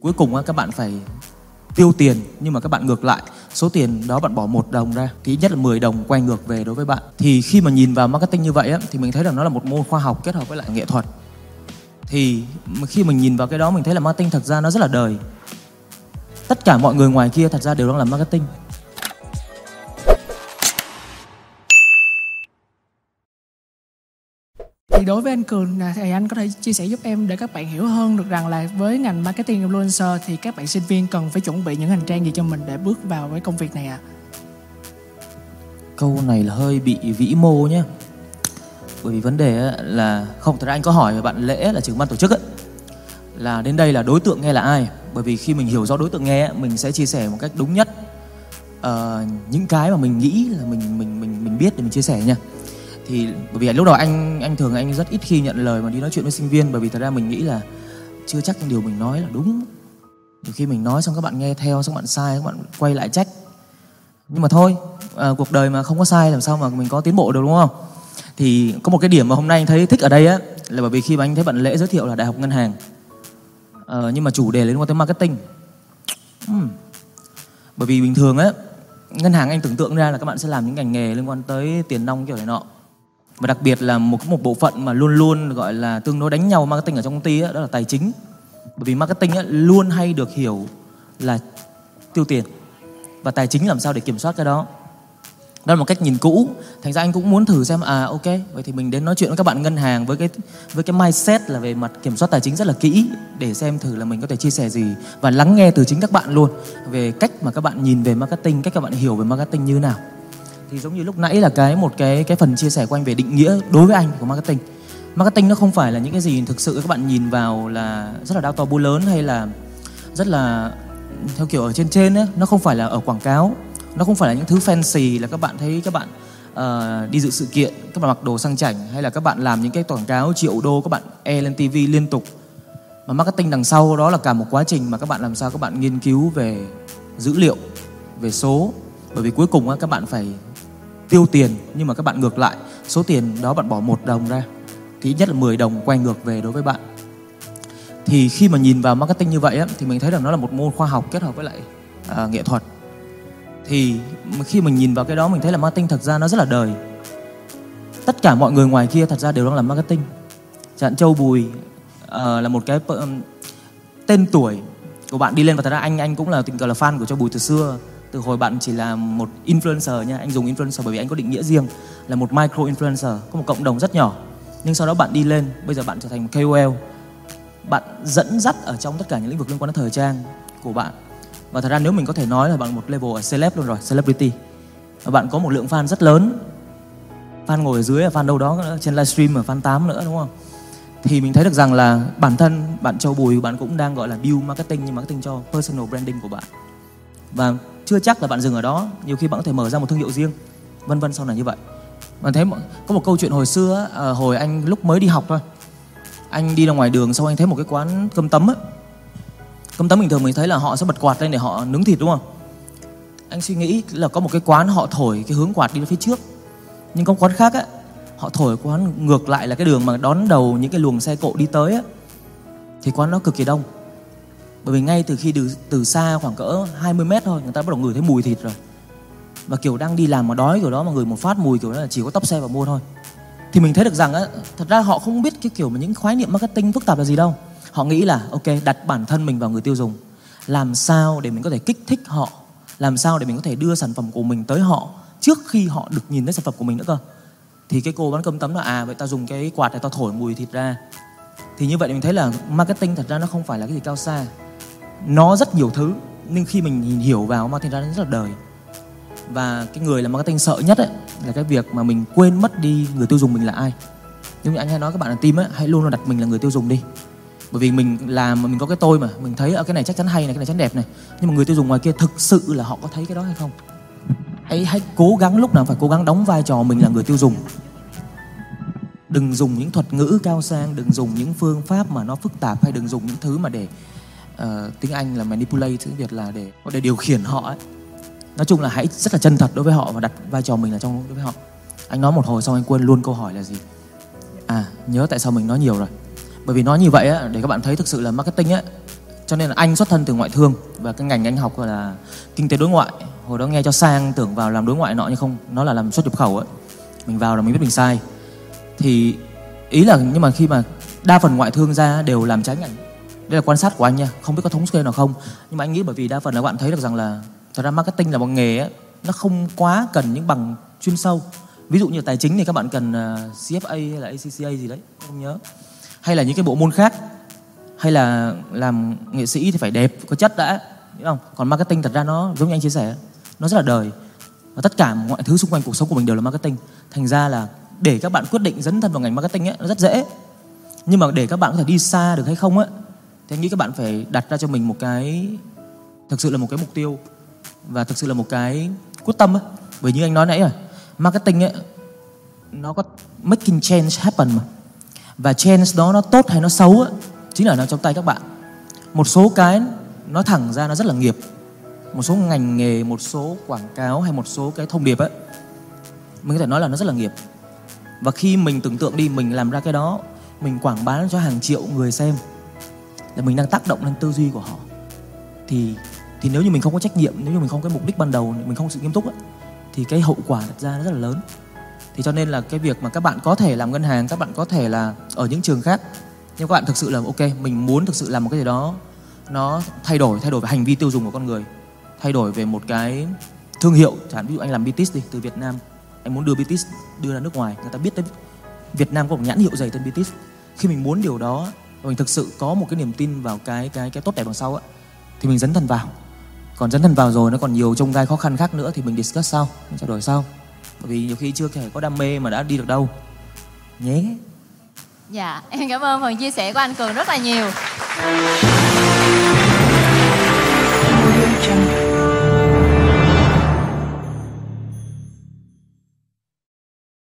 cuối cùng á, các bạn phải tiêu tiền nhưng mà các bạn ngược lại. Số tiền đó bạn bỏ một đồng ra thì nhất là 10 đồng quay ngược về đối với bạn. Thì khi mà nhìn vào marketing như vậy á, thì mình thấy rằng nó là một môn khoa học kết hợp với lại nghệ thuật. Thì khi mình nhìn vào cái đó mình thấy là marketing thật ra nó rất là đời. Tất cả mọi người ngoài kia thật ra đều đang làm marketing. Thì đối với anh cường là thì anh có thể chia sẻ giúp em để các bạn hiểu hơn được rằng là với ngành marketing influencer thì các bạn sinh viên cần phải chuẩn bị những hành trang gì cho mình để bước vào với công việc này ạ? À? câu này là hơi bị vĩ mô nhé bởi vì vấn đề là không thật ra anh có hỏi bạn lễ là trưởng ban tổ chức ấy là đến đây là đối tượng nghe là ai? Bởi vì khi mình hiểu rõ đối tượng nghe mình sẽ chia sẻ một cách đúng nhất. Uh, những cái mà mình nghĩ là mình mình mình mình biết để mình chia sẻ nha thì bởi vì lúc đầu anh anh thường anh rất ít khi nhận lời mà đi nói chuyện với sinh viên bởi vì thật ra mình nghĩ là chưa chắc điều mình nói là đúng. Nhiều khi mình nói xong các bạn nghe theo xong các bạn sai các bạn quay lại trách. Nhưng mà thôi à, cuộc đời mà không có sai làm sao mà mình có tiến bộ được đúng không? Thì có một cái điểm mà hôm nay anh thấy thích ở đây á là bởi vì khi mà anh thấy bạn lễ giới thiệu là đại học ngân hàng. À, nhưng mà chủ đề liên quan tới marketing. Uhm. bởi vì bình thường á ngân hàng anh tưởng tượng ra là các bạn sẽ làm những ngành nghề liên quan tới tiền nong kiểu này nọ và đặc biệt là một một bộ phận mà luôn luôn gọi là tương đối đánh nhau marketing ở trong công ty đó, đó là tài chính. Bởi vì marketing ấy, luôn hay được hiểu là tiêu tiền. Và tài chính làm sao để kiểm soát cái đó. Đó là một cách nhìn cũ. Thành ra anh cũng muốn thử xem à ok vậy thì mình đến nói chuyện với các bạn ngân hàng với cái với cái mindset là về mặt kiểm soát tài chính rất là kỹ để xem thử là mình có thể chia sẻ gì và lắng nghe từ chính các bạn luôn về cách mà các bạn nhìn về marketing cách các bạn hiểu về marketing như thế nào thì giống như lúc nãy là cái một cái cái phần chia sẻ của anh về định nghĩa đối với anh của marketing. Marketing nó không phải là những cái gì thực sự các bạn nhìn vào là rất là đau to búa lớn hay là rất là theo kiểu ở trên trên ấy nó không phải là ở quảng cáo. Nó không phải là những thứ fancy là các bạn thấy các bạn uh, đi dự sự kiện các bạn mặc đồ sang chảnh hay là các bạn làm những cái quảng cáo triệu đô các bạn e lên tv liên tục. Mà marketing đằng sau đó là cả một quá trình mà các bạn làm sao các bạn nghiên cứu về dữ liệu về số. Bởi vì cuối cùng các bạn phải tiêu tiền nhưng mà các bạn ngược lại số tiền đó bạn bỏ một đồng ra thì ít nhất là 10 đồng quay ngược về đối với bạn. Thì khi mà nhìn vào marketing như vậy á, thì mình thấy rằng nó là một môn khoa học kết hợp với lại à, nghệ thuật. Thì khi mình nhìn vào cái đó mình thấy là marketing thật ra nó rất là đời. Tất cả mọi người ngoài kia thật ra đều đang làm marketing. Chẳng châu bùi à, là một cái tên tuổi của bạn đi lên và thật ra anh anh cũng là tình cờ là fan của châu bùi từ xưa từ hồi bạn chỉ là một influencer nha anh dùng influencer bởi vì anh có định nghĩa riêng, là một micro influencer, có một cộng đồng rất nhỏ. Nhưng sau đó bạn đi lên, bây giờ bạn trở thành một KOL bạn dẫn dắt ở trong tất cả những lĩnh vực liên quan đến thời trang của bạn. Và thật ra nếu mình có thể nói là bạn một level ở celeb luôn rồi, celebrity. Và bạn có một lượng fan rất lớn. Fan ngồi ở dưới là fan đâu đó nữa trên livestream ở fan 8 nữa, đúng không? Thì mình thấy được rằng là bản thân bạn Châu Bùi, bạn cũng đang gọi là build marketing, nhưng marketing cho personal branding của bạn. Và chưa chắc là bạn dừng ở đó. Nhiều khi bạn có thể mở ra một thương hiệu riêng. Vân vân sau này như vậy. Và thấy có một câu chuyện hồi xưa à, hồi anh lúc mới đi học thôi. Anh đi ra ngoài đường sau anh thấy một cái quán cơm tấm á. Cơm tấm bình thường mình thấy là họ sẽ bật quạt lên để họ nướng thịt đúng không? Anh suy nghĩ là có một cái quán họ thổi cái hướng quạt đi phía trước. Nhưng có quán khác á họ thổi quán ngược lại là cái đường mà đón đầu những cái luồng xe cộ đi tới á. Thì quán nó cực kỳ đông bởi vì ngay từ khi từ, từ xa khoảng cỡ 20 mét thôi người ta bắt đầu ngửi thấy mùi thịt rồi. Và kiểu đang đi làm mà đói kiểu đó mà người một phát mùi kiểu đó là chỉ có tóc xe và mua thôi. Thì mình thấy được rằng á thật ra họ không biết cái kiểu mà những khái niệm marketing phức tạp là gì đâu. Họ nghĩ là ok đặt bản thân mình vào người tiêu dùng. Làm sao để mình có thể kích thích họ? Làm sao để mình có thể đưa sản phẩm của mình tới họ trước khi họ được nhìn thấy sản phẩm của mình nữa cơ? Thì cái cô bán cơm tấm là à vậy tao dùng cái quạt này tao thổi mùi thịt ra. Thì như vậy mình thấy là marketing thật ra nó không phải là cái gì cao xa nó rất nhiều thứ, nhưng khi mình hiểu vào marketing ra nó rất là đời. Và cái người làm marketing sợ nhất ấy, là cái việc mà mình quên mất đi người tiêu dùng mình là ai. Nhưng như anh hay nói các bạn là team ấy, hãy luôn luôn đặt mình là người tiêu dùng đi. Bởi vì mình làm mà mình có cái tôi mà, mình thấy ở cái này chắc chắn hay này, cái này chắc đẹp này. Nhưng mà người tiêu dùng ngoài kia thực sự là họ có thấy cái đó hay không? Hãy hãy cố gắng, lúc nào phải cố gắng đóng vai trò mình là người tiêu dùng. Đừng dùng những thuật ngữ cao sang, đừng dùng những phương pháp mà nó phức tạp hay đừng dùng những thứ mà để uh, tiếng anh là manipulate tiếng việt là để để điều khiển họ ấy. Nói chung là hãy rất là chân thật đối với họ và đặt vai trò mình là trong đối với họ. Anh nói một hồi xong anh quên luôn câu hỏi là gì. À nhớ tại sao mình nói nhiều rồi. Bởi vì nói như vậy á để các bạn thấy thực sự là marketing á cho nên là anh xuất thân từ ngoại thương và cái ngành anh học là kinh tế đối ngoại. Hồi đó nghe cho sang tưởng vào làm đối ngoại nọ nhưng không nó là làm xuất nhập khẩu ấy mình vào là mình biết mình sai. Thì ý là nhưng mà khi mà đa phần ngoại thương ra đều làm trái ngành đây là quan sát của anh nha không biết có thống kê nào không. Nhưng mà anh nghĩ bởi vì đa phần là bạn thấy được rằng là thật ra marketing là một nghề ấy, nó không quá cần những bằng chuyên sâu. Ví dụ như tài chính thì các bạn cần à, CFA hay là ACCA gì đấy không nhớ. Hay là những cái bộ môn khác hay là làm nghệ sĩ thì phải đẹp có chất đã đúng không? Còn marketing thật ra nó giống như anh chia sẻ nó rất là đời. Và tất cả mọi thứ xung quanh cuộc sống của mình đều là marketing. Thành ra là để các bạn quyết định dấn thân vào ngành marketing ấy nó rất dễ. Nhưng mà để các bạn có thể đi xa được hay không á thì anh nghĩ các bạn phải đặt ra cho mình một cái, thực sự là một cái mục tiêu và thực sự là một cái quyết tâm ấy bởi như anh nói nãy rồi marketing ấy, nó có making change happen mà. Và change đó nó tốt hay nó xấu á, chính là nó trong tay các bạn. Một số cái nó thẳng ra nó rất là nghiệp. Một số ngành nghề, một số quảng cáo hay một số cái thông điệp ấy mình có thể nói là nó rất là nghiệp. Và khi mình tưởng tượng đi, mình làm ra cái đó, mình quảng bá cho hàng triệu người xem là mình đang tác động lên tư duy của họ. Thì thì nếu như mình không có trách nhiệm nếu như mình không có cái mục đích ban đầu mình không có sự nghiêm túc ấy, thì cái hậu quả thật ra nó rất là lớn. Thì cho nên là cái việc mà các bạn có thể làm ngân hàng các bạn có thể là ở những trường khác nhưng các bạn thực sự là ok mình muốn thực sự làm một cái gì đó nó thay đổi thay đổi về hành vi tiêu dùng của con người thay đổi về một cái thương hiệu chẳng hạn ví dụ anh làm BTS đi từ Việt Nam anh muốn đưa BTS đưa ra nước ngoài người ta biết tới Việt Nam có một nhãn hiệu giày tên BTS khi mình muốn điều đó và mình thực sự có một cái niềm tin vào cái cái cái tốt đẹp đằng sau á thì mình dấn thân vào. Còn dấn thân vào rồi nó còn nhiều trông gai khó khăn khác nữa thì mình discuss sau mình trao đổi sau. Bởi vì nhiều khi chưa thể có đam mê mà đã đi được đâu. Nhé. Dạ, em cảm ơn phần chia sẻ của anh Cường rất là nhiều.